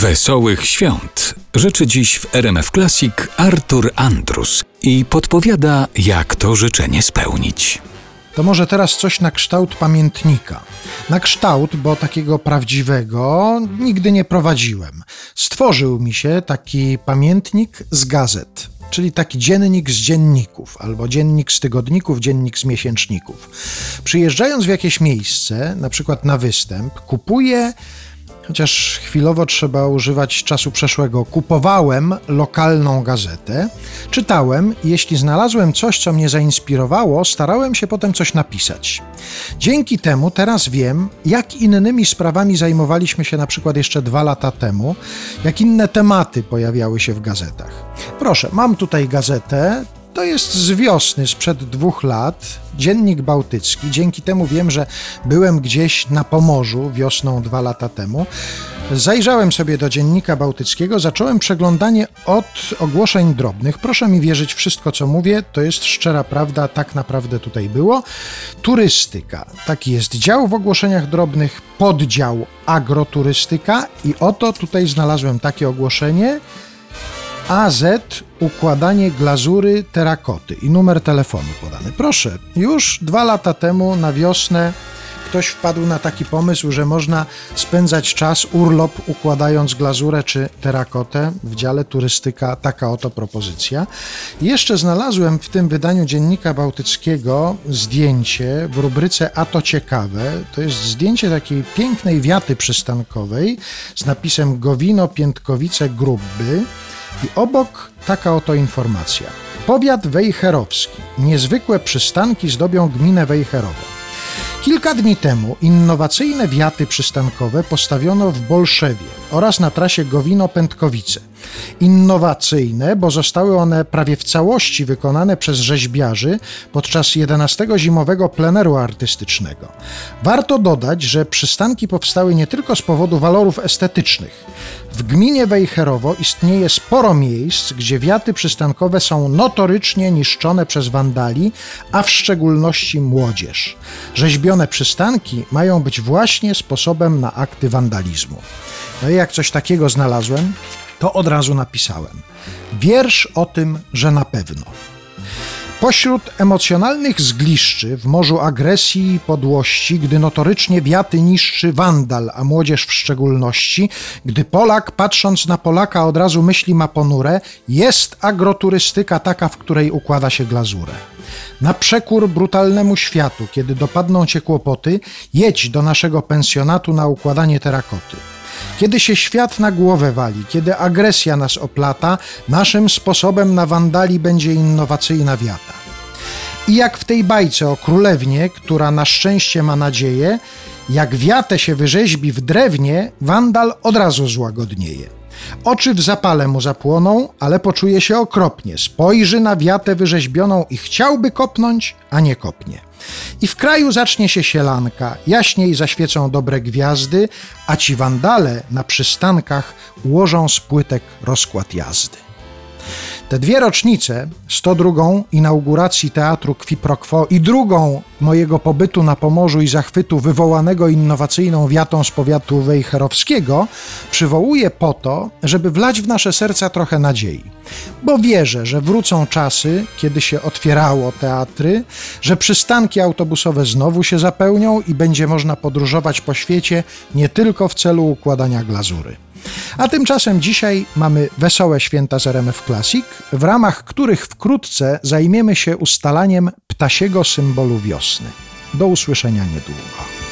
Wesołych świąt życzy dziś w RMF Classic Artur Andrus i podpowiada, jak to życzenie spełnić. To może teraz coś na kształt pamiętnika. Na kształt, bo takiego prawdziwego nigdy nie prowadziłem. Stworzył mi się taki pamiętnik z gazet, czyli taki dziennik z dzienników, albo dziennik z tygodników, dziennik z miesięczników. Przyjeżdżając w jakieś miejsce, na przykład na występ, kupuję chociaż chwilowo trzeba używać czasu przeszłego. Kupowałem lokalną gazetę, czytałem i jeśli znalazłem coś, co mnie zainspirowało, starałem się potem coś napisać. Dzięki temu teraz wiem, jak innymi sprawami zajmowaliśmy się na przykład jeszcze dwa lata temu, jak inne tematy pojawiały się w gazetach. Proszę, mam tutaj gazetę, to jest z wiosny, sprzed dwóch lat, Dziennik Bałtycki. Dzięki temu wiem, że byłem gdzieś na Pomorzu wiosną dwa lata temu. Zajrzałem sobie do Dziennika Bałtyckiego, zacząłem przeglądanie od ogłoszeń drobnych. Proszę mi wierzyć, wszystko co mówię to jest szczera prawda, tak naprawdę tutaj było. Turystyka. Taki jest dział w ogłoszeniach drobnych, poddział agroturystyka i oto tutaj znalazłem takie ogłoszenie. AZ układanie glazury terakoty i numer telefonu podany. Proszę, już dwa lata temu na wiosnę ktoś wpadł na taki pomysł, że można spędzać czas, urlop układając glazurę czy terakotę w dziale turystyka. Taka oto propozycja. Jeszcze znalazłem w tym wydaniu Dziennika Bałtyckiego zdjęcie w rubryce A to ciekawe. To jest zdjęcie takiej pięknej wiaty przystankowej z napisem Gowino Piętkowice Grubby. I obok taka oto informacja. Powiat wejherowski. Niezwykłe przystanki zdobią gminę Wejherowo. Kilka dni temu innowacyjne wiaty przystankowe postawiono w Bolszewie oraz na trasie Gowino-Pętkowice. Innowacyjne, bo zostały one prawie w całości wykonane przez rzeźbiarzy podczas 11 zimowego pleneru artystycznego. Warto dodać, że przystanki powstały nie tylko z powodu walorów estetycznych. W gminie Wejherowo istnieje sporo miejsc, gdzie wiaty przystankowe są notorycznie niszczone przez wandali, a w szczególności młodzież. Rzeźbione przystanki mają być właśnie sposobem na akty wandalizmu. No i jak coś takiego znalazłem, to od razu napisałem. Wiersz o tym, że na pewno. Pośród emocjonalnych zgliszczy w morzu agresji i podłości, gdy notorycznie wiaty niszczy wandal, a młodzież w szczególności, gdy Polak patrząc na Polaka od razu myśli ma ponure, jest agroturystyka taka, w której układa się glazurę. Na przekór brutalnemu światu, kiedy dopadną cię kłopoty, jedź do naszego pensjonatu na układanie terakoty. Kiedy się świat na głowę wali, kiedy agresja nas oplata, naszym sposobem na wandali będzie innowacyjna wiata. I jak w tej bajce o królewnie, która na szczęście ma nadzieję, jak wiatę się wyrzeźbi w drewnie, wandal od razu złagodnieje. Oczy w zapale mu zapłoną, ale poczuje się okropnie. Spojrzy na wiatę wyrzeźbioną i chciałby kopnąć, a nie kopnie. I w kraju zacznie się sielanka, jaśniej zaświecą dobre gwiazdy, a ci wandale na przystankach ułożą z płytek rozkład jazdy. Te dwie rocznice, 102 inauguracji teatru Qui Pro Quo i drugą mojego pobytu na Pomorzu i zachwytu wywołanego innowacyjną wiatą z powiatu wejherowskiego, przywołuję po to, żeby wlać w nasze serca trochę nadziei. Bo wierzę, że wrócą czasy, kiedy się otwierało teatry, że przystanki autobusowe znowu się zapełnią i będzie można podróżować po świecie nie tylko w celu układania glazury. A tymczasem dzisiaj mamy wesołe święta z RMF Classic, w ramach których wkrótce zajmiemy się ustalaniem ptasiego symbolu wiosny. Do usłyszenia niedługo.